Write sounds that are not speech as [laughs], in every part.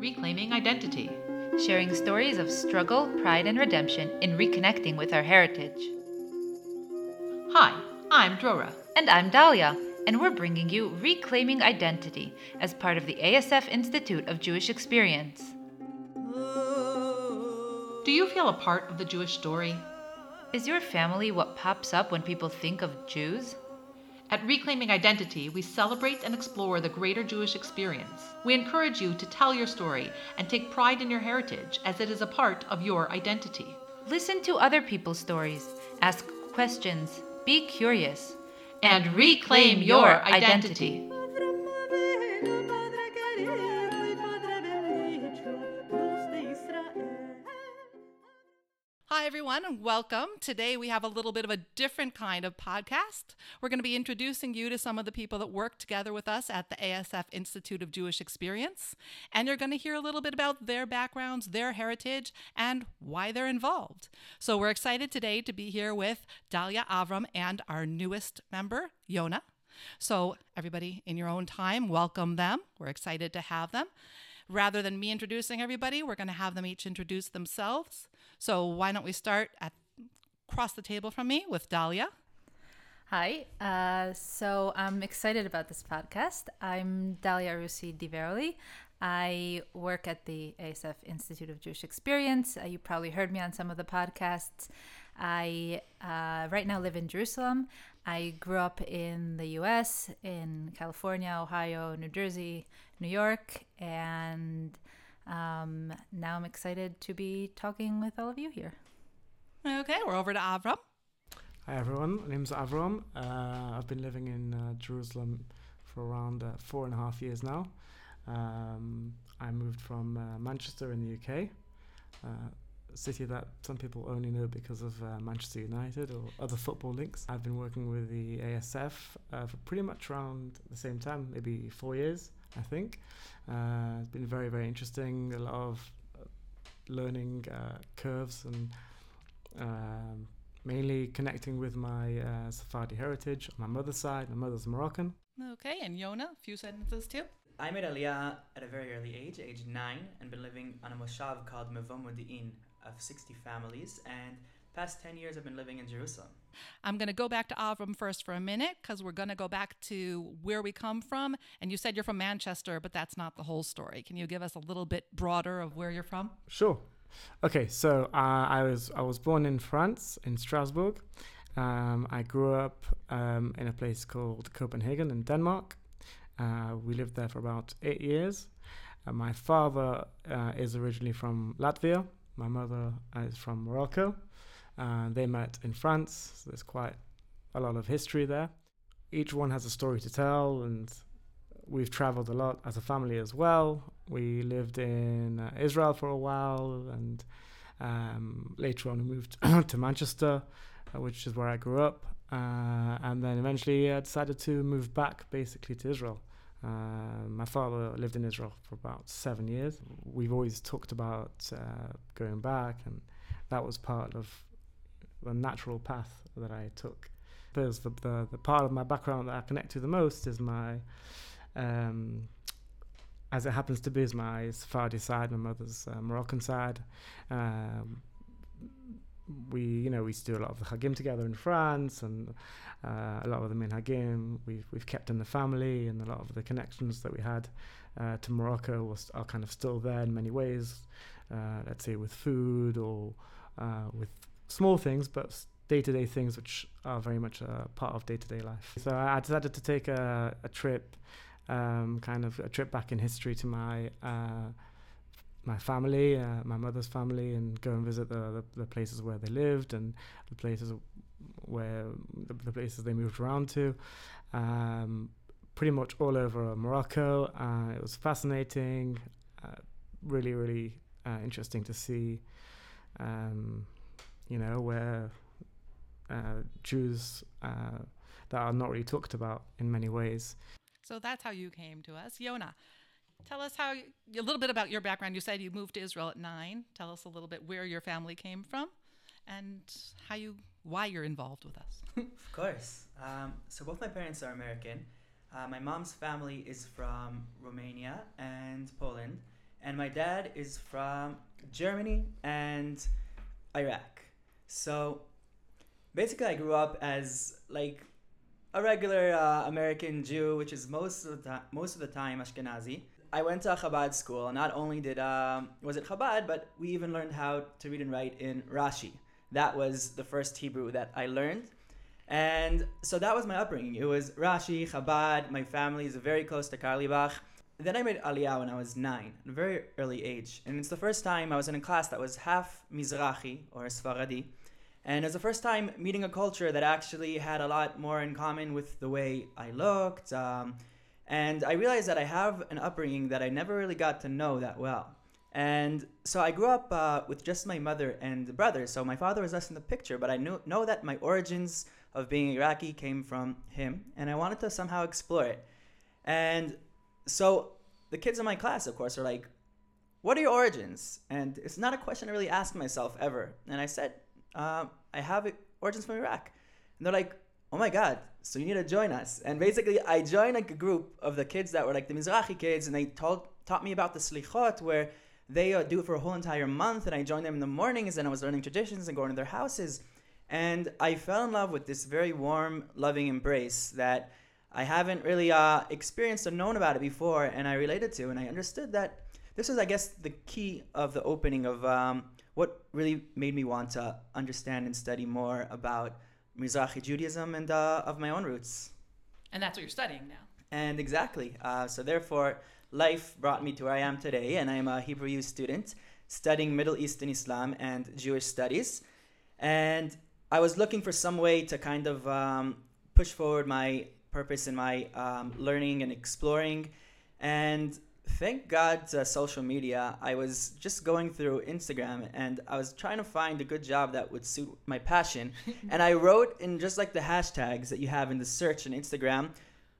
Reclaiming Identity, sharing stories of struggle, pride, and redemption in reconnecting with our heritage. Hi, I'm Drora. And I'm Dalya, and we're bringing you Reclaiming Identity as part of the ASF Institute of Jewish Experience. Do you feel a part of the Jewish story? Is your family what pops up when people think of Jews? At Reclaiming Identity, we celebrate and explore the greater Jewish experience. We encourage you to tell your story and take pride in your heritage as it is a part of your identity. Listen to other people's stories, ask questions, be curious, and reclaim your identity. Everyone, and welcome. Today we have a little bit of a different kind of podcast. We're going to be introducing you to some of the people that work together with us at the ASF Institute of Jewish Experience. And you're going to hear a little bit about their backgrounds, their heritage, and why they're involved. So we're excited today to be here with Dalya Avrom and our newest member, Yona. So, everybody, in your own time, welcome them. We're excited to have them. Rather than me introducing everybody, we're going to have them each introduce themselves. So why don't we start at across the table from me with Dalya? Hi. Uh, so I'm excited about this podcast. I'm Dalya Arussy Di Veroli. I work at the ASF Institute of Jewish Experience. Uh, you probably heard me on some of the podcasts. I uh, right now live in Jerusalem. I grew up in the US, in California, Ohio, New Jersey, New York, and um, now I'm excited to be talking with all of you here. Okay, we're over to Avrom. Hi everyone, my name's Avrom. Uh, I've been living in uh, Jerusalem for around uh, four and a half years now. Um, I moved from uh, Manchester in the UK, uh, a city that some people only know because of uh, Manchester United or other football links. I've been working with the ASF for pretty much around the same time, maybe four years. I think. Uh, it's been very, very interesting. A lot of uh, learning uh, curves and um, mainly connecting with my uh, Sephardi heritage on my mother's side. My mother's Moroccan. Okay, and Yona, a few sentences too. I made Aliyah at a very early age, age nine, and been living on a moshav called Mevo Modi'im of 60 families. And past 10 years, I've been living in Jerusalem. I'm going to go back to Avrom first for a minute because we're going to go back to where we come from. And you said you're from Manchester, but that's not the whole story. Can you give us a little bit broader of where you're from? Sure. Okay, so uh, I was I was born in France in Strasbourg. Um, I grew up um, in a place called Copenhagen in Denmark. Uh, we lived there for about eight years. Uh, my father uh, is originally from Latvia. My mother is from Morocco. and they met in France. So there's quite a lot of history there. Each one has a story to tell, and we've traveled a lot as a family as well. We lived in uh, Israel for a while, and um, later on we moved [coughs] to Manchester, uh, which is where I grew up. Uh, and then eventually I decided to move back basically to Israel. Uh, my father lived in Israel for about seven years. We've always talked about uh, going back, and that was part of the natural path that I took. There's the, the, the part of my background that I connect to the most is my, um, as it happens to be, is my Sephardi side, my mother's uh, Moroccan side. Um, we, you know, we used to do a lot of the Hagim together in France, and uh, a lot of the main Hagim we've we've kept in the family, and a lot of the connections that we had uh, to Morocco was are kind of still there in many ways. Uh, let's say with food or uh, with small things, but day to day things which are very much a part of day to day life. So I decided to take a, a trip, um, kind of a trip back in history to my. My family, uh, my mother's family, and go and visit the, the, the, places where they lived and the places where the, the places they moved around to. Um, pretty much all over Morocco. Uh, it was fascinating, uh, really, really uh, interesting to see. Um, you know, where uh, Jews uh, that are not really talked about in many ways. So that's how you came to us. Yona, tell us how, a little bit about your background. You said you moved to Israel at nine. Tell us a little bit where your family came from and how you, why you're involved with us. [laughs] of course. Um, so both my parents are American. Uh, my mom's family is from Romania and Poland. and my dad is from Germany and Iraq. So basically, I grew up as like a regular uh, American Jew, which is most of the most of the time Ashkenazi. I went to a Chabad school. Not only did um, was it Chabad, but we even learned how to read and write in Rashi. That was the first Hebrew that I learned. And so that was my upbringing. It was Rashi, Chabad. My family is very close to Carlebach. Then I made Aliyah when I was nine, at a very early age. And it's the first time I was in a class that was half Mizrahi or Sfaradi. And it was the first time meeting a culture that actually had a lot more in common with the way I looked. Um, and I realized that I have an upbringing that I never really got to know that well. And so I grew up uh, with just my mother and brother. So my father was less in the picture, but I knew, know that my origins of being Iraqi came from him, and I wanted to somehow explore it. And so the kids in my class, of course, are like, What are your origins? And it's not a question I really ask myself ever. And I said, uh, I have origins from Iraq. And they're like, Oh my God, so you need to join us. And basically, I joined like a group of the kids that were like the Mizrahi kids, and they told, taught me about the Slichot, where they uh, do it for a whole entire month. And I joined them in the mornings, and I was learning traditions and going to their houses. And I fell in love with this very warm, loving embrace that I haven't really uh, experienced or known about it before, and I related to. And I understood that this was, I guess, the key of the opening of um, what really made me want to understand and study more about Mizrahi Judaism and uh, of my own roots. And that's what you're studying now. And exactly. Uh, so, therefore, life brought me to where I am today, and I'm a Hebrew U student studying Middle Eastern Islam and Jewish studies. And I was looking for some way to kind of um, push forward my purpose in my um, learning and exploring. And thank God to social media, I was just going through Instagram and I was trying to find a good job that would suit my passion. [laughs] and I wrote in just like the hashtags that you have in the search on Instagram,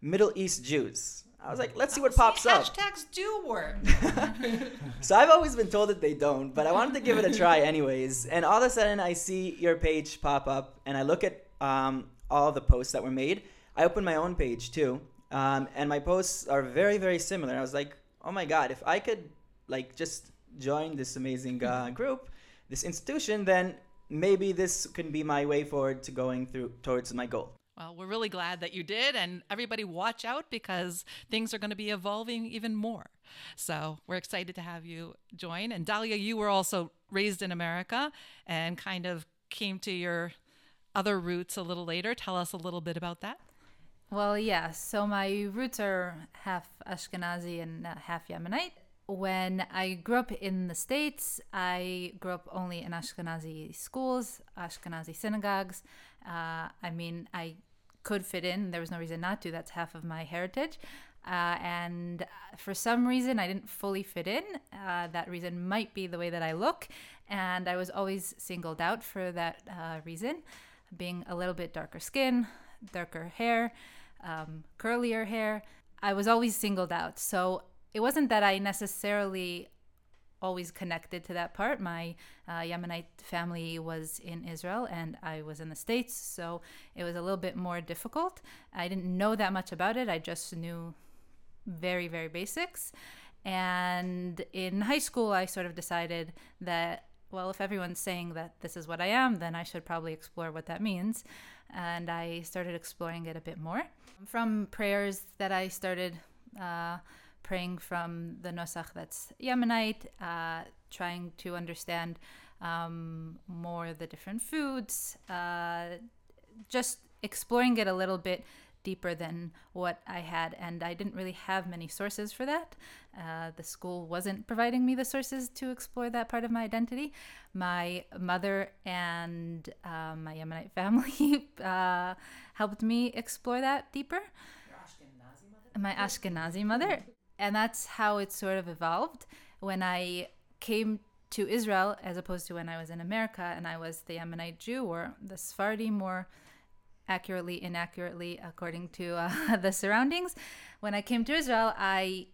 Middle East Jews. I was like, let's see what pops See, up. Hashtags do work. [laughs] So I've always been told that they don't, but I wanted to give it a try anyways. And all of a sudden, I see your page pop up, and I look at um, all the posts that were made. I opened my own page too, um, and my posts are very, very similar. I was like, oh my god, if I could like just join this amazing uh, group, this institution, then maybe this can be my way forward to going through towards my goal. Well, we're really glad that you did, and everybody watch out because things are going to be evolving even more. So we're excited to have you join. And Dalya, you were also raised in America and kind of came to your other roots a little later. Tell us a little bit about that. Well, yeah. So my roots are half Ashkenazi and uh, half Yemenite. When I grew up in the States, I grew up only in Ashkenazi schools, Ashkenazi synagogues. Uh, I mean, I could fit in. There was no reason not to. That's half of my heritage. Uh, and for some reason, I didn't fully fit in. Uh, that reason might be the way that I look. And I was always singled out for that uh, reason, being a little bit darker skin, darker hair, um, curlier hair. I was always singled out. So it wasn't that I necessarily always connected to that part. My uh, Yemenite family was in Israel and I was in the States, so it was a little bit more difficult. I didn't know that much about it, I just knew very, very basics. And in high school, I sort of decided that, well, if everyone's saying that this is what I am, then I should probably explore what that means. And I started exploring it a bit more. From prayers that I started uh, praying from the Nosach that's Yemenite, uh, trying to understand um, more of the different foods, uh, just exploring it a little bit deeper than what I had. And I didn't really have many sources for that. Uh, the school wasn't providing me the sources to explore that part of my identity. My mother and uh, my Yemenite [laughs] family uh, helped me explore that deeper. My Ashkenazi mother. And that's how it sort of evolved. When I came to Israel, as opposed to when I was in America and I was the Yemenite Jew or the Sephardi more accurately, inaccurately, according to uh, [laughs] the surroundings. When I came to Israel, I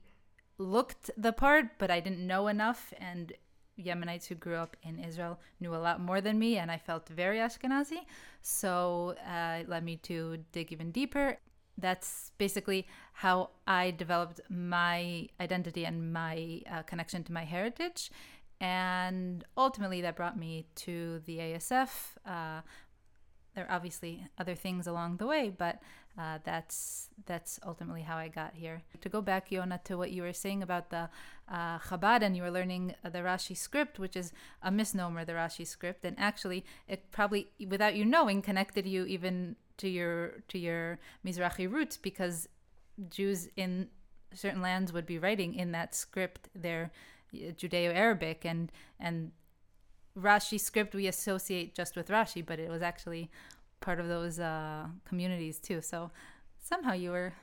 looked the part, but I didn't know enough. And Yemenites who grew up in Israel knew a lot more than me, and I felt very Ashkenazi. So uh, it led me to dig even deeper. that's basically how I developed my identity and my uh, connection to my heritage. And ultimately, that brought me to the ASF. Uh, there are obviously other things along the way, but uh, that's that's ultimately how I got here. To go back, Yona, to what you were saying about the uh, Chabad, and you were learning the Rashi script, which is a misnomer, the Rashi script, and actually, it probably, without you knowing, connected you even to your to your Mizrahi roots because Jews in certain lands would be writing in that script their Judeo-Arabic and and Rashi script we associate just with Rashi, but it was actually part of those uh, communities too. So somehow you were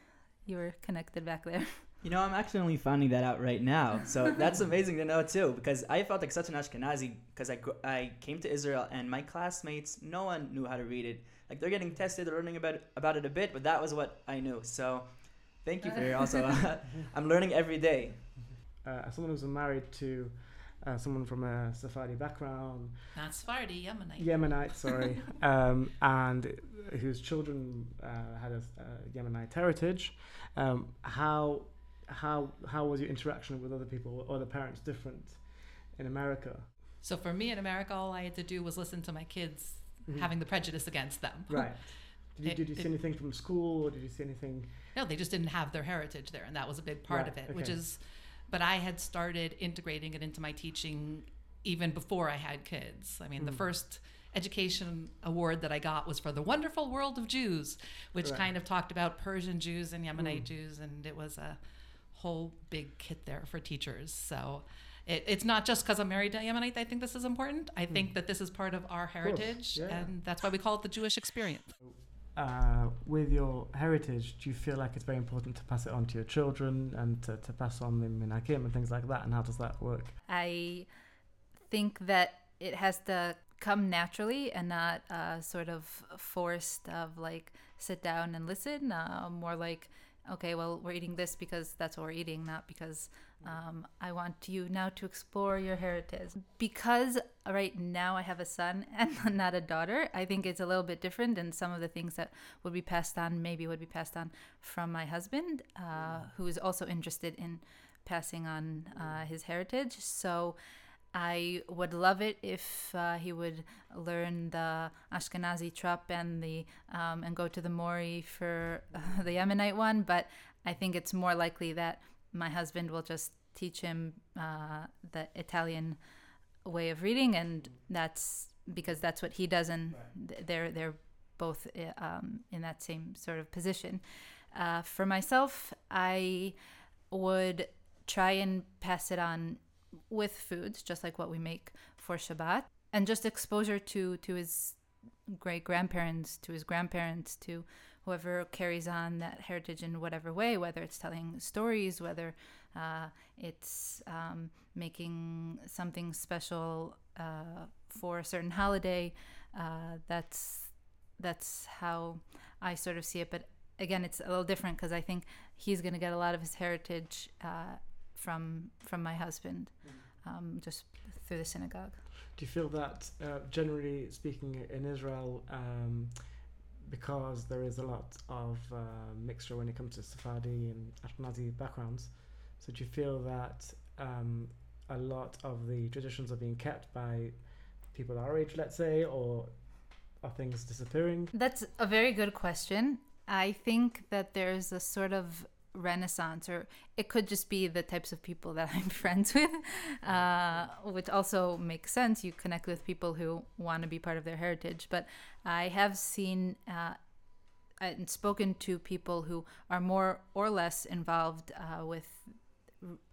you were connected back there. [laughs] You know, I'm actually only finding that out right now. So [laughs] that's amazing to know too, because I felt like such an Ashkenazi because I I came to Israel and my classmates, no one knew how to read it. Like they're getting tested, they're learning about it, about it a bit, but that was what I knew. So thank you for your [laughs] also. I'm learning every day. Uh, as someone who's married to uh, someone from a Sephardi background, Not Sephardi, Yemenite. Yemenite, sorry, [laughs] um, and whose children uh, had a, a Yemenite heritage. Um, how how how was your interaction with other people or the parents different in America? So for me in America, all I had to do was listen to my kids Mhm. having the prejudice against them. [laughs] Right. Did you, It- did you see it- anything from school or did you see anything? No, they just didn't have their heritage there, and that was a big part Right, of it. Which is, but I had started integrating it into my teaching even before I had kids. I mean, the Mm. first education award that I got was for the Wonderful World of Jews, which Right. kind of talked about Persian Jews and Yemenite Mm. Jews, and it was a whole big kit there for teachers. So. It, it's not just because I'm married to a Yemenite. I think this is important. I think that this is part of our heritage, Mm. yeah. and that's why we call it the Jewish experience. Uh, with your heritage, do you feel like it's very important to pass it on to your children and to, to pass on the minhagim and things like that? And how does that work? I think that it has to come naturally and not uh, sort of forced of like sit down and listen. Uh, more like, okay, well, we're eating this because that's what we're eating, not because um, I want you now to explore your heritage. Because right now I have a son [laughs] and not a daughter, I think it's a little bit different, and some of the things that would be passed on maybe would be passed on from my husband, uh, who is also interested in passing on uh, his heritage. So I would love it if uh, he would learn the Ashkenazi trup and the um, and go to the Mori for [laughs] the Yemenite one. But I think it's more likely that my husband will just teach him uh, the Italian way of reading, and that's because that's what he does, and th- they're they're both uh, um, in that same sort of position. Uh, for myself, I would try and pass it on with foods, just like what we make for Shabbat, and just exposure to to his great grandparents, to his grandparents, to whoever carries on that heritage in whatever way, whether it's telling stories, whether uh, it's um, making something special uh, for a certain holiday. Uh, that's that's how I sort of see it. But again, it's a little different because I think he's going to get a lot of his heritage uh, from from my husband, um, just through the synagogue. Do you feel that, uh, generally speaking, in Israel, um, because there is a lot of uh, mixture when it comes to Sephardi and Ashkenazi backgrounds, so do you feel that um, a lot of the traditions are being kept by people our age, let's say, or are things disappearing? That's a very good question. I think that there's a sort of renaissance, or it could just be the types of people that [laughs] I'm friends with, uh, which also makes sense. You connect with people who want to be part of their heritage. But I have seen uh, and spoken to people who are more or less involved uh, with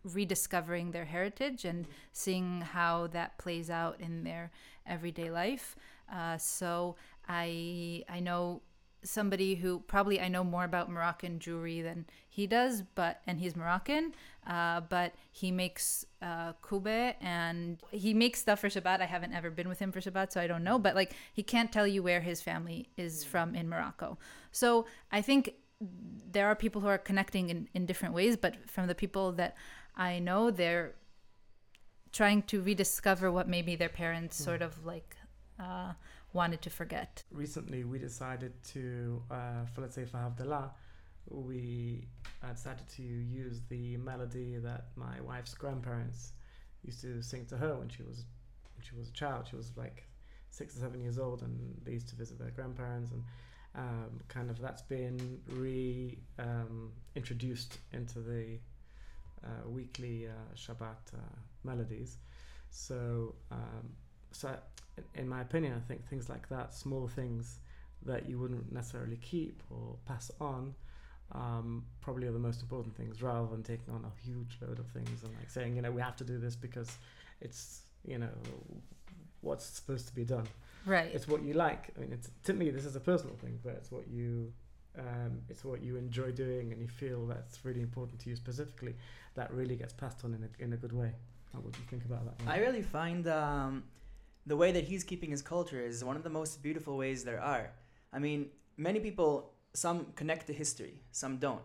rediscovering their heritage and seeing how that plays out in their everyday life. Uh, so I I know somebody who probably I know more about Moroccan jewelry than he does, but and he's Moroccan, uh, but he makes uh, kube and he makes stuff for Shabbat. I haven't ever been with him for Shabbat, so I don't know. But like he can't tell you where his family is from in Morocco. So I think there are people who are connecting in, in different ways, but from the people that I know, they're trying to rediscover what maybe their parents sort of like uh, wanted to forget. Recently, we decided to, uh, for let's say for Havdalah, we uh, decided to use the melody that my wife's grandparents used to sing to her when she was when she was a child. She was like six or seven years old, and they used to visit their grandparents, and um, kind of that's been re um, into the uh, weekly uh, Shabbat uh, melodies. So, um, so in, in my opinion, I think things like that, small things that you wouldn't necessarily keep or pass on, um, probably are the most important things rather than taking on a huge load of things and like saying, you know, we have to do this because it's, you know, what's supposed to be done. Right. It's what you like. I mean, it's to me, this is a personal thing, but it's what you, um, it's what you enjoy doing and you feel that's really important to you specifically. That really gets passed on in a, in a good way. What would you think about that? I really find um, the way that he's keeping his culture is one of the most beautiful ways there are. I mean, many people, some connect to history, some don't.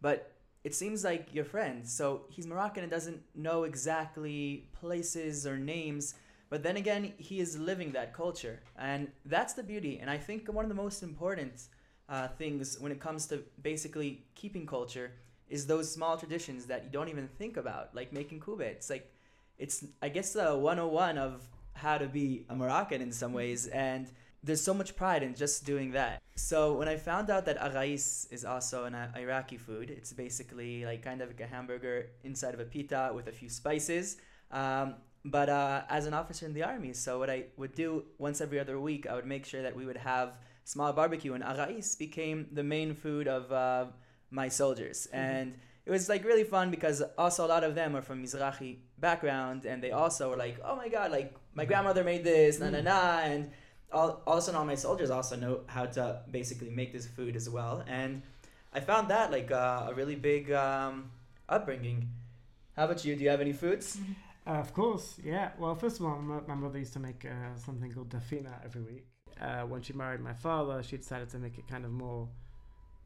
But it seems like your friend, so he's Moroccan and doesn't know exactly places or names, but then again, he is living that culture. And that's the beauty. And I think one of the most important uh, things when it comes to basically keeping culture is those small traditions that you don't even think about, like making kube. It's like, it's, I guess, the 101 of how to be a Moroccan in some ways. And there's so much pride in just doing that. So when I found out that arrais is also an uh, Iraqi food, it's basically like kind of like a hamburger inside of a pita with a few spices. Um, but uh, as an officer in the army, so what I would do once every other week, I would make sure that we would have small barbecue, and arrais became the main food of uh, my soldiers. Mm-hmm. And it was like really fun because also a lot of them are from Mizrahi background, and they also were like, "Oh my god, like my mm-hmm. grandmother made this, na na na," and all, all of a sudden all my soldiers also know how to basically make this food as well. And I found that like uh, a really big um, upbringing. How about you? Do you have any foods? Mm-hmm. [laughs] Uh, of course, yeah. Well, first of all, my, my mother used to make uh, something called dafina every week. Uh, when she married my father, she decided to make it kind of more,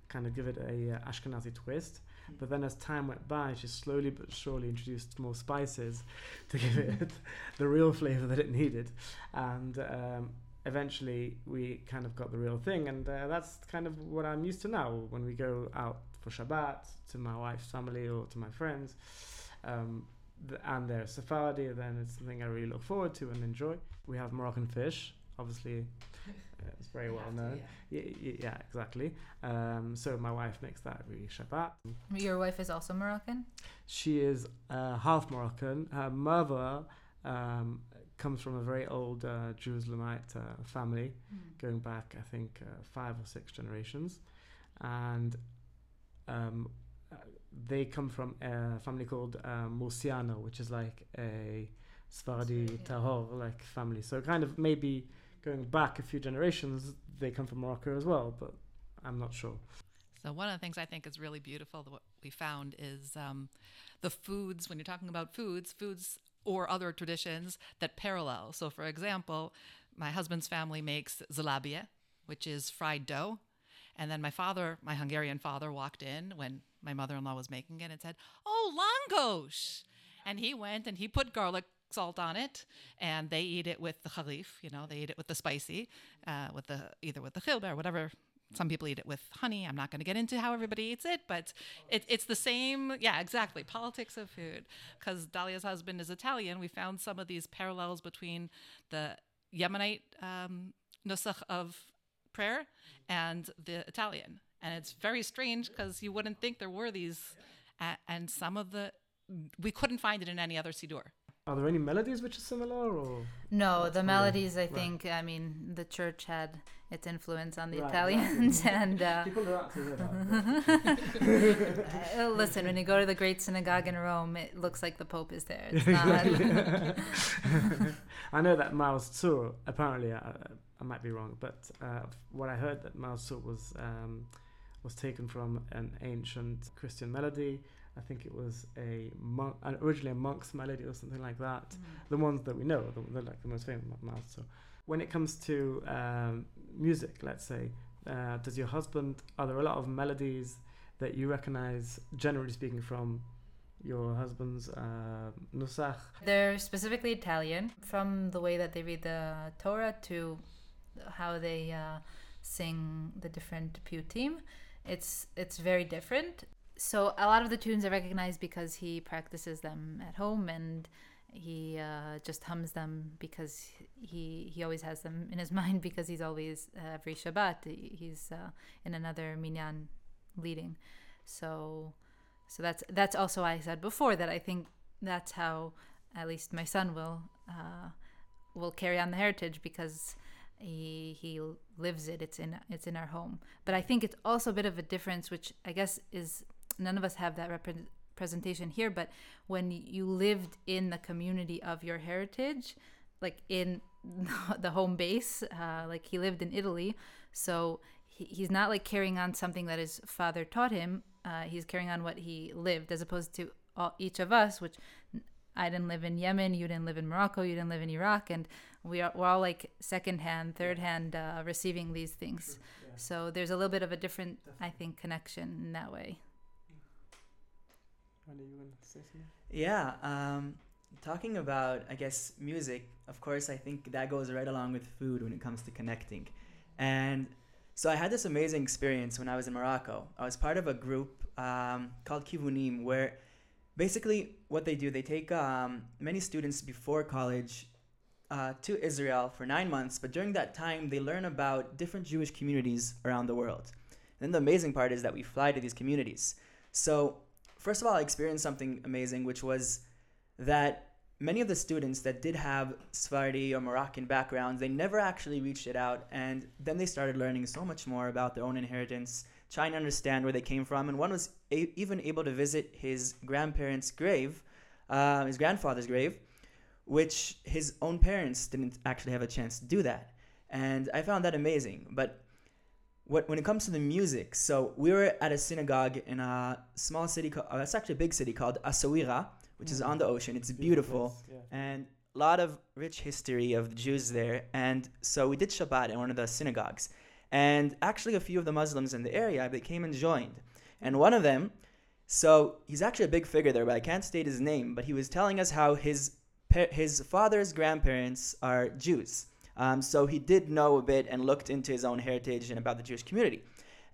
kind of give it a uh, Ashkenazi twist. Mm. But then as time went by, she slowly but surely introduced more spices to give it [laughs] the real flavor that it needed. And um, eventually, we kind of got the real thing. And uh, that's kind of what I'm used to now when we go out for Shabbat to my wife's family or to my friends. Um, and they're Sephardi, then it's something I really look forward to and enjoy. We have Moroccan fish, obviously. Uh, it's very well known. To, yeah. Yeah, yeah, exactly. Um, so my wife makes that every Shabbat. Your wife is also Moroccan. She is uh, half Moroccan. Her mother um, comes from a very old uh, Jerusalemite uh, family, mm. going back I think uh, five or six generations, and um, they come from a family called uh, Murciano, which is like a Sephardi Tahor like family. So kind of maybe going back a few generations, they come from Morocco as well, but I'm not sure. So one of the things I think is really beautiful that what we found is um, the foods. When you're talking about foods, foods or other traditions that parallel. So, for example, my husband's family makes zalabia, which is fried dough. And then my father, my Hungarian father, walked in when my mother in law was making it and said, Oh, langosh. And he went and he put garlic salt on it and they eat it with the khalif, you know, they eat it with the spicy, uh, with the either with the khilba or whatever. Some people eat it with honey. I'm not going to get into how everybody eats it, but it, it's the same. Yeah, exactly. Politics of food. Because Dalya's husband is Italian, we found some of these parallels between the Yemenite um, nusach of prayer and the Italian and it's very strange because you wouldn't think there were these, and some of the we couldn't find it in any other siddur. Are there any melodies which are similar, or no? The melodies, I think. Right. I mean, the church had its influence on the right, Italians, right. and uh, people are [laughs] uh, listen, when you go to the Great Synagogue in Rome, it looks like the Pope is there. It's not. [laughs] I know that Tzur, apparently, uh, I might be wrong, but uh, what I heard that Tzur was. Um, was taken from an ancient Christian melody. I think it was a monk, originally a monk's melody or something like that. Mm. The ones that we know, the, are like the most famous ones. So, when it comes to um, music, let's say, uh, does your husband? Are there a lot of melodies that you recognize, generally speaking, from your husband's uh, nusach? They're specifically Italian, from the way that they read the Torah to how they uh, sing the different piyutim it's it's very different. So a lot of the tunes I recognize because he practices them at home and he uh, just hums them because he he always has them in his [laughs] mind because he's always uh, every Shabbat he's uh, in another minyan leading. So so that's that's also I said before that I think that's how at least my son will uh, will carry on the heritage because he he lives it. It's in it's in our home. But I think it's also a bit of a difference, which I guess is none of us have that representation here. But when you lived in the community of your heritage, like in [laughs] the home base, uh, like he lived in Italy, so he, he's not like carrying on something that his father taught him. Uh, he's carrying on what he lived, as opposed to all, each of us, which I didn't live in Yemen, you didn't live in Morocco, you didn't live in Iraq, and we are we're all like second hand, third hand uh, receiving these things. Yeah. So there's a little bit of a different, Definitely. I think, connection in that way. Yeah, um, talking about I guess music. Of course, I think that goes right along with food when it comes to connecting, and so I had this amazing experience when I was in Morocco. I was part of a group um, called Kivunim where basically what they do they take um, many students before college uh, to israel for nine months but during that time they learn about different jewish communities around the world and then the amazing part is that we fly to these communities so first of all i experienced something amazing which was that many of the students that did have Sephardi or Moroccan backgrounds, they never actually reached it out. And then they started learning so much more about their own inheritance, trying to understand where they came from. And one was a- even able to visit his grandparents' grave, uh, his grandfather's grave, which his own parents didn't actually have a chance to do that. And I found that amazing. But when it comes to the music, so we were at a synagogue in a small city, co- uh, it's actually a big city called Essaouira, which is on the ocean. It's beautiful. Yeah. And a lot of rich history of the Jews there. And so we did Shabbat in one of the synagogues. And actually, a few of the Muslims in the area, they came and joined. And one of them, so he's actually a big figure there, but I can't state his name, but he was telling us how his, his father's grandparents are Jews. Um, so he did know a bit and looked into his own heritage and about the Jewish community.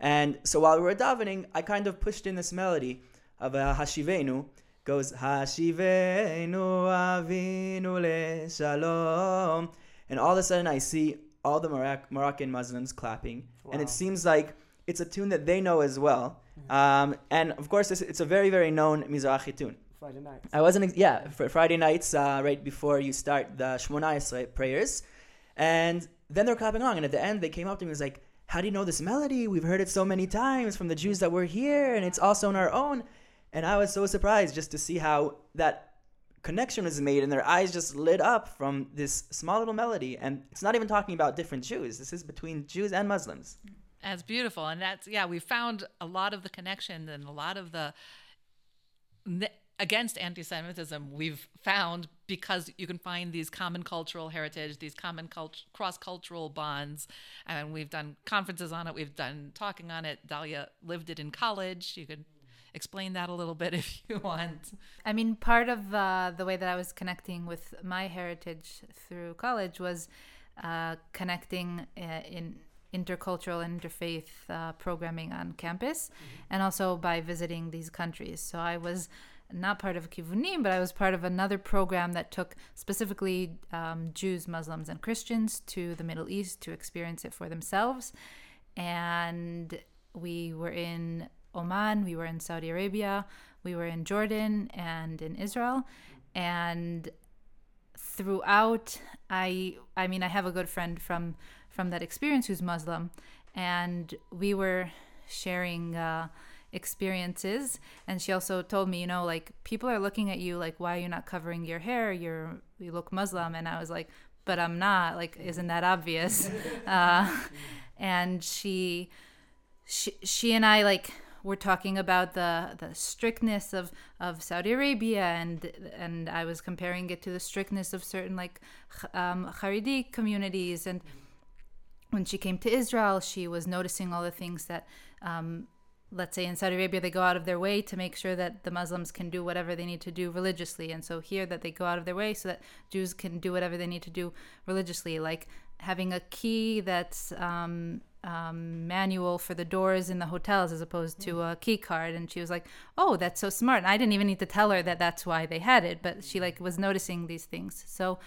And so while we were davening, I kind of pushed in this melody of uh, Hashkivenu, goes Hashkivenu Avinu Le Shalom. And all of a sudden I see all the Moroc- Moroccan Muslims clapping, wow. and it seems like it's a tune that they know as well. Mm-hmm. Um, and of course, it's, it's, a very very known Mizrahi tune. Friday nights. I wasn't yeah for Friday nights uh, right before you start the Shmona prayers, and then they're clapping along, and at the end they came up to me and was like, "How do you know this melody? We've heard it so many times from the Jews that were here, and it's also on our own." And I was so surprised just to see how that connection was made and their eyes just lit up from this small little melody. And it's not even talking about different Jews, this is between Jews and Muslims. That's beautiful. And that's, yeah, we found a lot of the connection and a lot of the. Against anti Semitism, we've found because you can find these common cultural heritage, these common cult- cross cultural bonds. And we've done conferences on it, we've done talking on it. Dalya lived it in college. You could explain that a little bit [laughs] if you want. I mean, part of uh, the way that I was connecting with my heritage through college was uh, connecting uh, in intercultural and interfaith uh, programming on campus, mm-hmm. and also by visiting these countries. So I was not part of Kivunim, but I was part of another program that took specifically um, Jews, Muslims, and Christians to the Middle East to experience it for themselves. And we were in Oman, we were in Saudi Arabia, we were in Jordan and in Israel. And throughout I I mean I have a good friend from from that experience who's Muslim and we were sharing uh, experiences. And she also told me you know like people are looking at you like why are you not covering your hair? You're you look muslim. And i was like but i'm not. Like isn't that obvious? [laughs] Uh, and she she she and i like we're talking about the the strictness of of Saudi Arabia. And and I was comparing it to the strictness of certain like um, Haredi communities. And when she came to Israel she was noticing all the things that um, let's say in Saudi Arabia they go out of their way to make sure that the Muslims can do whatever they need to do religiously. And so here that they go out of their way so that Jews can do whatever they need to do religiously like having a key that's um, um, manual for the doors in the hotels as opposed to a key card. And she was like oh that's so smart. And i didn't even need to tell her that that's why they had it but she like was noticing these things. So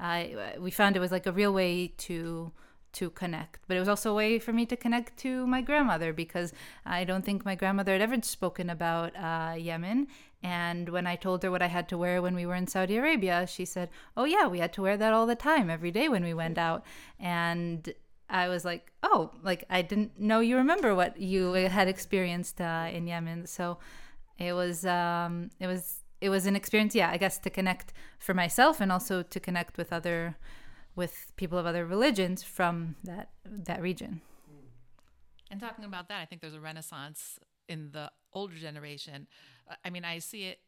uh, we found it was like a real way to to connect but it was also a way for me to connect to my grandmother because i don't think my grandmother had ever spoken about uh, yemen and when I told her what I had to wear when we were in Saudi Arabia, she said, Oh, yeah, we had to wear that all the time, every day when we went out. And I was like, Oh, like I didn't know you remember what you had experienced uh, in Yemen. So it was, um, it was, it was an experience, yeah, I guess to connect for myself and also to connect with other, with people of other religions from that that region. And talking about that, I think there's a renaissance in the older generation uh, I mean, I see it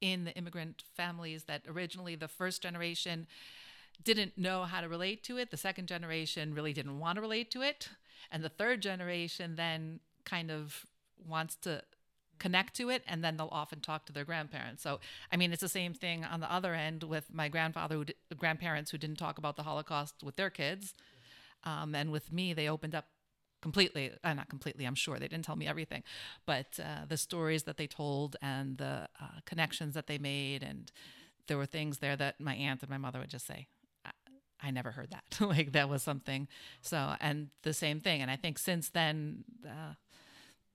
in the immigrant families that originally the first generation didn't know how to relate to it. The second generation really didn't want to relate to it. And the third generation then kind of wants to connect to it and then they'll often talk to their grandparents. So, I mean, it's the same thing on the other end with my grandfather, who grandparents who didn't talk about the Holocaust with their kids. Um, and with me, they opened up completely uh, not completely i'm sure they didn't tell me everything but uh, the stories that they told and the uh, connections that they made and there were things there that my aunt and my mother would just say i, I never heard that [laughs] like that was something so and the same thing and i think since then uh,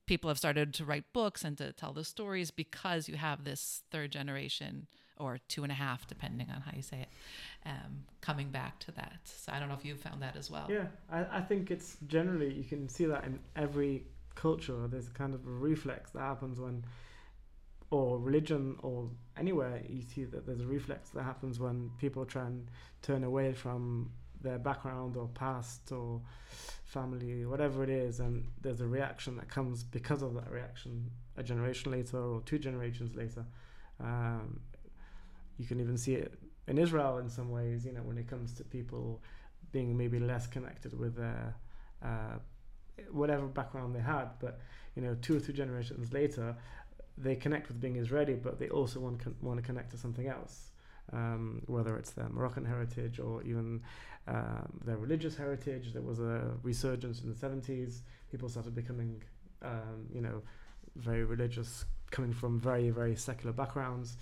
people have started to write books and to tell the stories because you have this third generation or two and a half, depending on how you say it, um, coming back to that. So I don't know if you found that as well. Yeah, I, I think it's generally, you can see that in every culture. There's kind of a reflex that happens when, or religion or anywhere, you see that there's a reflex that happens when people try and turn away from their background or past or family, whatever it is, and there's a reaction that comes because of that reaction a generation later or two generations later. Um, you can even see it in Israel in some ways, you know, when it comes to people being maybe less connected with their uh, whatever background they had, but you know, two or three generations later, they connect with being Israeli, but they also want con- want to connect to something else, um, whether it's their Moroccan heritage or even um, their religious heritage. There was a resurgence in the 70s. People started becoming, um, you know, very religious, coming from very very secular backgrounds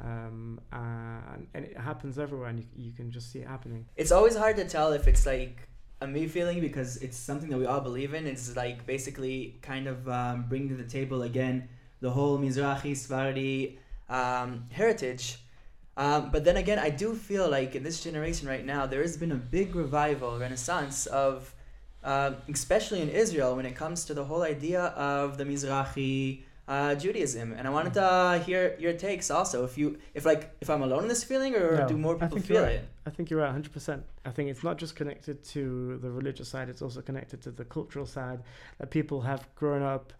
um, and, and, it happens everywhere and you, you can just see it happening it's always hard to tell if it's like a me feeling because it's something that we all believe in it's like basically kind of um, bringing to the table again the whole mizrahi sephardi um, heritage um, but then again i do feel like in this generation right now there has been a big revival renaissance of um, especially in israel when it comes to the whole idea of the mizrahi uh, Judaism, and I wanted to hear your takes also. If you, if like, if I'm alone in this feeling, or no, do more people feel right. it? I think you're right, hundred percent. I think it's not just connected to the religious side; it's also connected to the cultural side. That people have grown up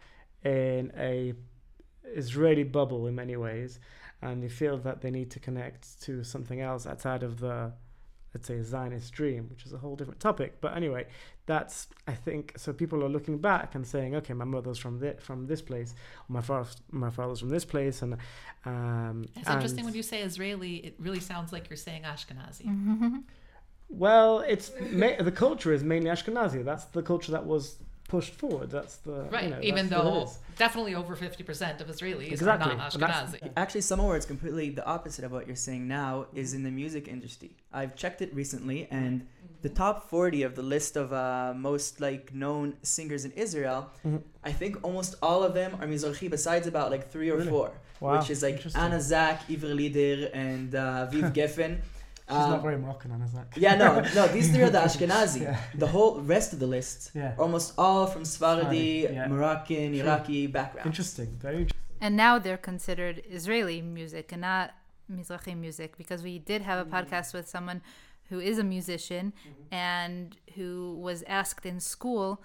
in a Israeli bubble in many ways, and they feel that they need to connect to something else outside of the let's say Zionist dream, which is a whole different topic. But anyway, that's I think so. People are looking back and saying, okay, my mother's from this from this place, my father my father's from this place, and um, it's and interesting when you say Israeli. It really sounds like you're saying Ashkenazi. [laughs] Well, it's the culture is mainly Ashkenazi. That's the culture that was pushed forward. That's the right. You know, Even though definitely over fifty percent of Israelis exactly. are not Ashkenazi. Actually, somewhere it's completely the opposite of what you're saying now is in the music industry. I've checked it recently, and the top forty of the list of uh, most like known singers in Israel, mm-hmm. I think almost all of them are Mizrahi, besides about like three or really? four, wow. which is like Anna Zak, Ivri Lider, and uh, Viv [laughs] Geffen. She's um, not very Moroccan, Anna Zak. Yeah, no, no. These three are the [laughs] Ashkenazi. yeah. The whole rest of the list, yeah. almost all from Sephardi, yeah. Moroccan, sure. Iraqi background. Interesting, very interesting. And now they're considered Israeli music and not Mizrahi music because we did have a mm-hmm. podcast with someone who is a musician mm-hmm. and who was asked in school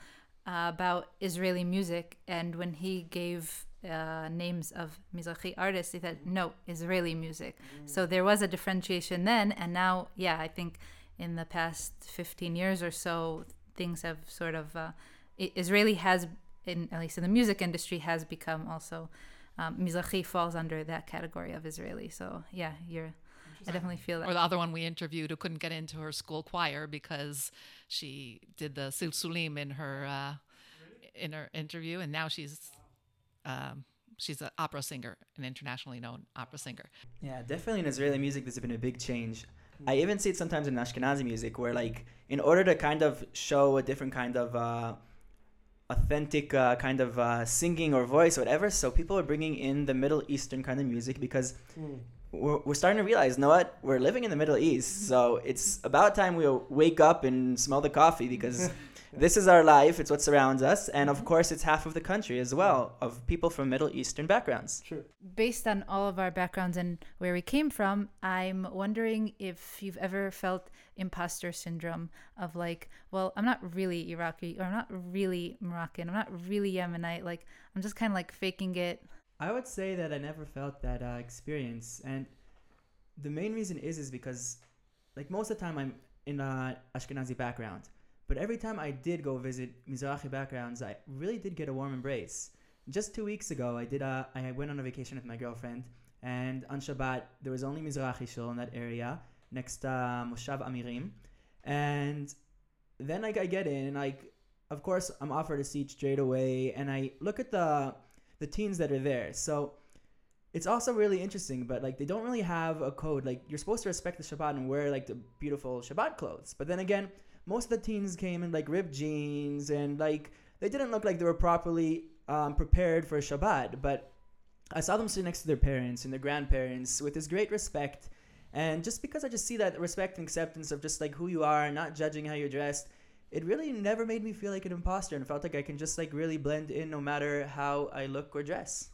uh, about Israeli music, and when he gave uh, names of Mizrahi artists, he said, no, Israeli music. Mm. So there was a differentiation then, and now, yeah, I think in the past 15 years or so, things have sort of, uh, Israeli has, in at least in the music industry, has become also, um, Mizrahi falls under that category of Israeli. So yeah, you're I definitely feel that. Or the other one we interviewed who couldn't get into her school choir because she did the Silsulim in her uh, in her interview, and now she's um, she's an opera singer, an internationally known opera singer. Yeah, definitely in Israeli music, there's been a big change. I even see it sometimes in Ashkenazi music, where like in order to kind of show a different kind of uh, authentic uh, kind of uh, singing or voice, or whatever, so people are bringing in the Middle Eastern kind of music because we're, we're starting to realize, you know what? We're living in the Middle East, so it's about time we wake up and smell the coffee because [laughs] this is our life. It's what surrounds us, and of mm-hmm. course, it's half of the country as well mm-hmm. of people from Middle Eastern backgrounds. True. Based on all of our backgrounds and where we came from, I'm wondering if you've ever felt imposter syndrome of like, well, I'm not really Iraqi or I'm not really Moroccan. I'm not really Yemenite. Like, I'm just kind of like faking it. I would say that I never felt that uh, experience, and the main reason is is because, like most of the time, I'm in a Ashkenazi background, but every time I did go visit Mizrahi backgrounds, I really did get a warm embrace. Just two weeks ago, I did a I went on a vacation with my girlfriend, and on Shabbat there was only Mizrahi shul in that area next to uh, Moshav Amirim, and then like I get in and like of course I'm offered a seat straight away, and I look at the the teens that are there. So it's also really interesting, but like they don't really have a code. Like you're supposed to respect the Shabbat and wear like the beautiful Shabbat clothes. But then again, most of the teens came in like ripped jeans and like they didn't look like they were properly um, prepared for Shabbat. But I saw them sitting next to their parents and their grandparents with this great respect. And just because I just see that respect and acceptance of just like who you are, and not judging how you're dressed, it really never made me feel like an imposter and felt like I can just like really blend in no matter how I look or dress.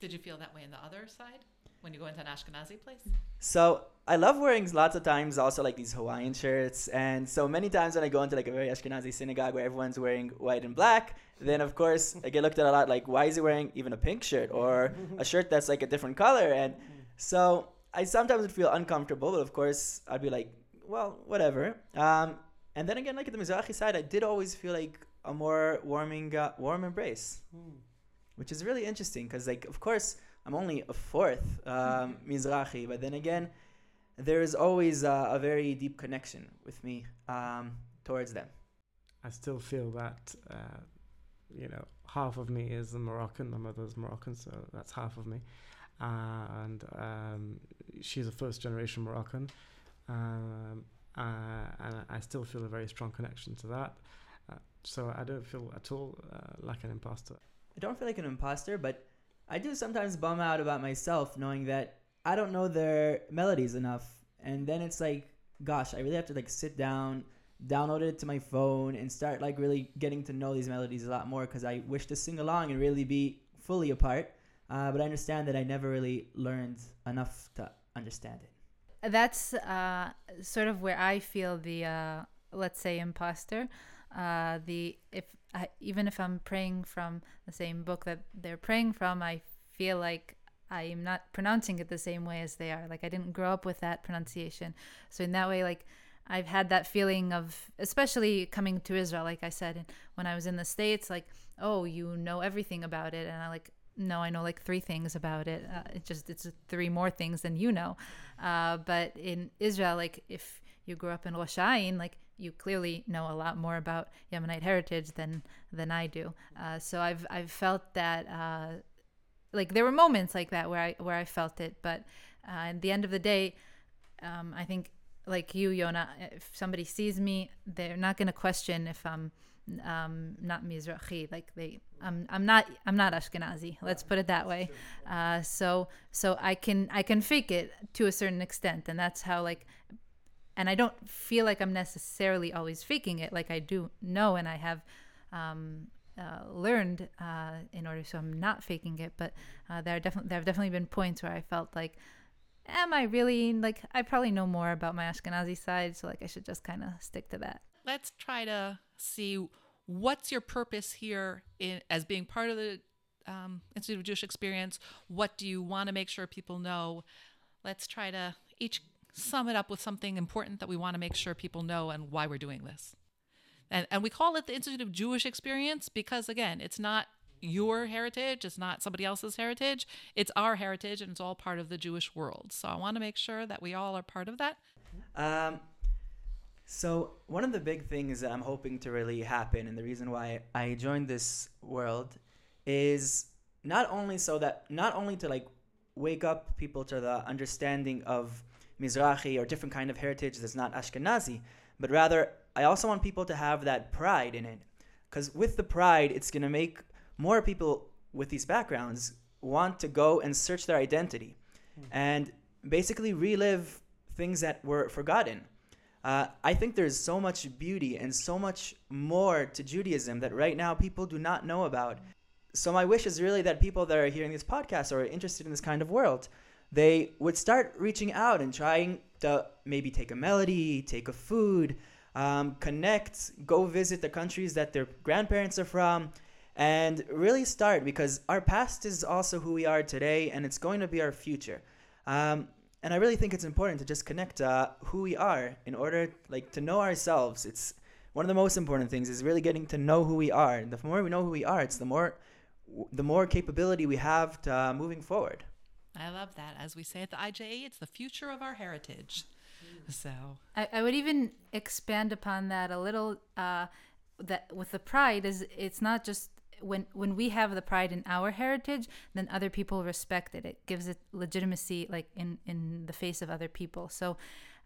Did you feel that way in the other side when you go into an Ashkenazi place? So I love wearing lots of times also like these Hawaiian shirts, and so many times when I go into like a very Ashkenazi synagogue where everyone's wearing white and black, then of course I get looked at a lot like why is he wearing even a pink shirt or a shirt that's like a different color, and so I sometimes would feel uncomfortable, but of course I'd be like, well, whatever. Um, and then again, like at the Mizrahi side, I did always feel like a more warming, uh, warm embrace, which is really interesting because, like, of course, I'm only a fourth [laughs] um, Mizrahi, but then again, there is always uh, a very deep connection with me um, towards them. I still feel that, uh, you know, half of me is a Moroccan. My mother's Moroccan, so that's half of me. Uh, and um, she's a first generation Moroccan. Um, uh, and I still feel a very strong connection to that. Uh, so I don't feel at all uh, like an imposter. I don't feel like an imposter, but I do sometimes bum out about myself knowing that I don't know their melodies enough. And then it's like, gosh, I really have to like sit down, download it to my phone, and start like really getting to know these melodies a lot more because I wish to sing along and really be fully a part. Uh, but I understand that I never really learned enough to understand it that's uh, sort of where I feel the uh, let's say imposter. Uh, the if I, even if I'm praying from the same book that they're praying from, I feel like I'm not pronouncing it the same way as they are. Like I didn't grow up with that pronunciation, so in that way, like I've had that feeling of, especially coming to Israel, like I said, when I was in the States, like, oh, you know everything about it. And I like, no, I know like three things about it. Uh, it just it's three more things than you know. Uh, but in Israel, like if you grew up in Rosh Ayin, like you clearly know a lot more about Yemenite heritage than than I do. Uh, so I've I've felt that uh, like there were moments like that where I where I felt it, but uh, at the end of the day, um, I think like you, Yona, if somebody sees me, they're not going to question if I'm um, not Mizrahi. Like they, I'm, I'm not, I'm not Ashkenazi. Let's put it that way. Uh, so, so I can, I can fake it to a certain extent, and that's how like, and I don't feel like I'm necessarily always faking it. Like I do know, and I have. Um, uh, learned uh, in order so I'm not faking it, but uh, there are definitely there have definitely been points where I felt like, am I really like I probably know more about my Ashkenazi side, so like I should just kind of stick to that. Let's try to see what's your purpose here in, as being part of the um, Institute of Jewish Experience. What do you want to make sure people know? Let's try to each sum it up with something important that we want to make sure people know and why we're doing this. And, and we call it the Institute of Jewish Experience because, again, it's not your heritage, it's not somebody else's heritage. It's our heritage and it's all part of the Jewish world. So I want to make sure that we all are part of that. Um, so one of the big things that I'm hoping to really happen, and the reason why I joined this world, is not only so that not only to like wake up people to the understanding of Mizrahi or different kind of heritage that's not Ashkenazi, but rather I also want people to have that pride in it, because with the pride, it's gonna make more people with these backgrounds want to go and search their identity, and basically relive things that were forgotten. Uh, I think there's so much beauty and so much more to Judaism that right now people do not know about. So my wish is really that people that are hearing this podcast or are interested in this kind of world, they would start reaching out and trying to maybe take a melody, take a food, um, connect, go visit the countries that their grandparents are from, and really start because our past is also who we are today, and it's going to be our future. Um, and I really think it's important to just connect uh, who we are in order, like, to know ourselves. It's one of the most important things is really getting to know who we are. And the more we know who we are, it's the more, the more capability we have to uh, moving forward. I love that. As we say at the IJE, it's the future of our heritage. So I, I would even expand upon that a little. Uh, that with the pride is it's not just when when we have the pride in our heritage, then other people respect it. It gives it legitimacy, like in in the face of other people. So.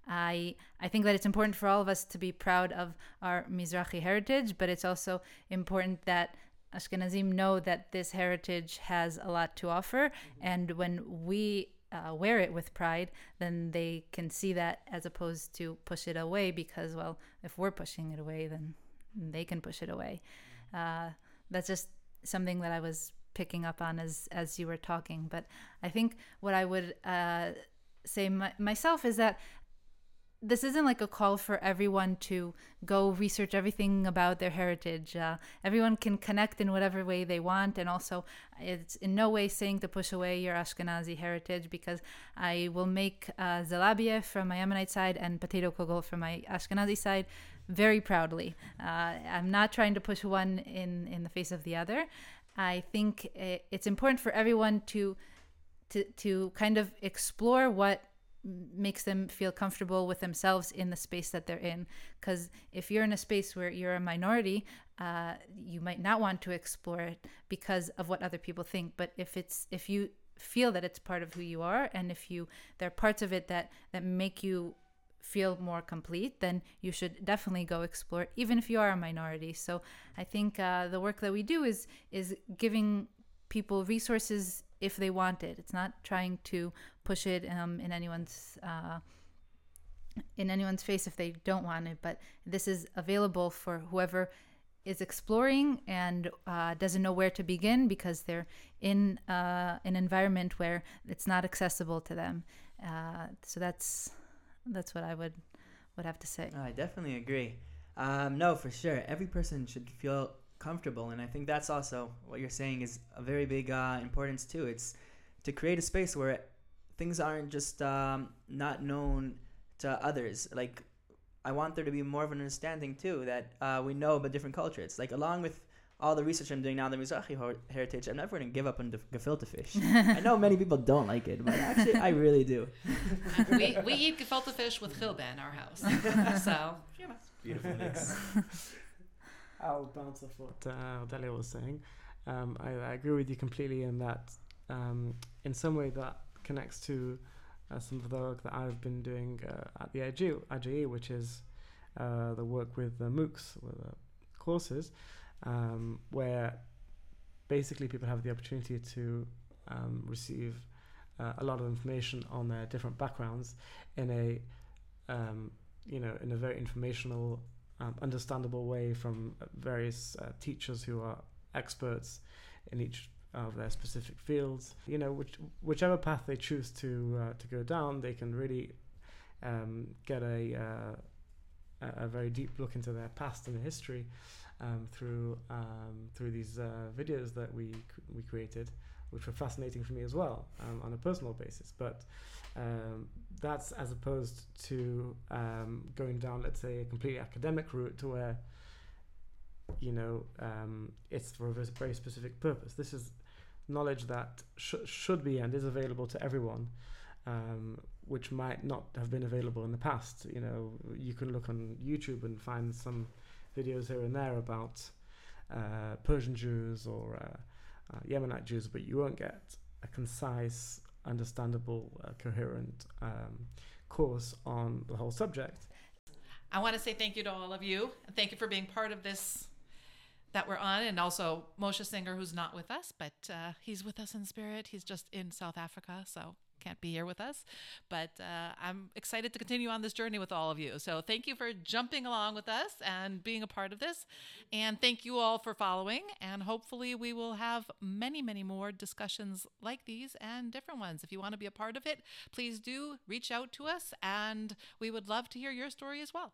I I think that it's important for all of us to be proud of our Mizrahi heritage, but it's also important that Ashkenazim know that this heritage has a lot to offer, and when we uh, wear it with pride, then they can see that as opposed to push it away. Because well, if we're pushing it away, then they can push it away. Uh, that's just something that I was picking up on as as you were talking. But I think what I would uh, say my, myself is that this isn't like a call for everyone to go research everything about their heritage. Uh, everyone can connect in whatever way they want, and also it's in no way saying to push away your Ashkenazi heritage because I will make uh, from my Yemenite side and potato kugel from my Ashkenazi side very proudly. Uh, I'm not trying to push one in in the face of the other. I think it's important for everyone to to to kind of explore what makes them feel comfortable with themselves in the space that they're in. Because if you're in a space where you're a minority, uh, you might not want to explore it because of what other people think. But if it's if you feel that it's part of who you are, and if you there are parts of it that that make you feel more complete, then you should definitely go explore, even if you are a minority. So I think uh, the work that we do is is giving people resources if they want it. It's not trying to push it um, in anyone's uh, in anyone's face if they don't want it. But this is available for whoever is exploring and uh, doesn't know where to begin because they're in uh, an environment where it's not accessible to them. Uh, so that's that's what I would would have to say. I definitely agree. Um, no, for sure. Every person should feel comfortable, and I think that's also what you're saying is a very big uh, importance too. It's to create a space where things aren't just um, not known to others. Like I want there to be more of an understanding too that uh, we know about different cultures. Like along with all the research I'm doing now in the Mizrahi heritage, I'm never going to give up on the gefilte fish. I know many people don't like it, but actually I really do. [laughs] we, we eat gefilte fish with chilba in our house. [laughs] so. Beautiful mix. [laughs] I'll bounce off what uh, Dalya was saying. Um, I, I, agree with you completely in that, um, in some way, that connects to uh, some of the work that I've been doing uh, at the IJE, which is uh, the work with the MOOCs, with the courses, um, where basically people have the opportunity to um, receive uh, a lot of information on their different backgrounds in a um, you know in a very informational um, understandable way from various uh, teachers who are experts in each of their specific fields. You know, which, whichever path they choose to uh, to go down, they can really um, get a, uh, a very deep look into their past and history um, through um, through these uh, videos that we we created, which were fascinating for me as well um, on a personal basis. But um, that's as opposed to um, going down, let's say, a completely academic route to where you know um, it's for a very- specific purpose. This is knowledge that sh- should be and is available to everyone, um, which might not have been available in the past. You know, you can look on YouTube and find some videos here and there about uh, Persian Jews or uh, uh, Yemenite Jews, but you won't get a concise, understandable, uh, coherent um, course on the whole subject. I want to say thank you to all of you. and Thank you for being part of this that we're on, and also Moshe Singer, who's not with us, but uh, he's with us in spirit. He's just in South Africa, so can't be here with us. But uh, I'm excited to continue on this journey with all of you. So thank you for jumping along with us and being a part of this. And thank you all for following. And hopefully, we will have many, many more discussions like these and different ones. If you want to be a part of it, please do reach out to us, and we would love to hear your story as well.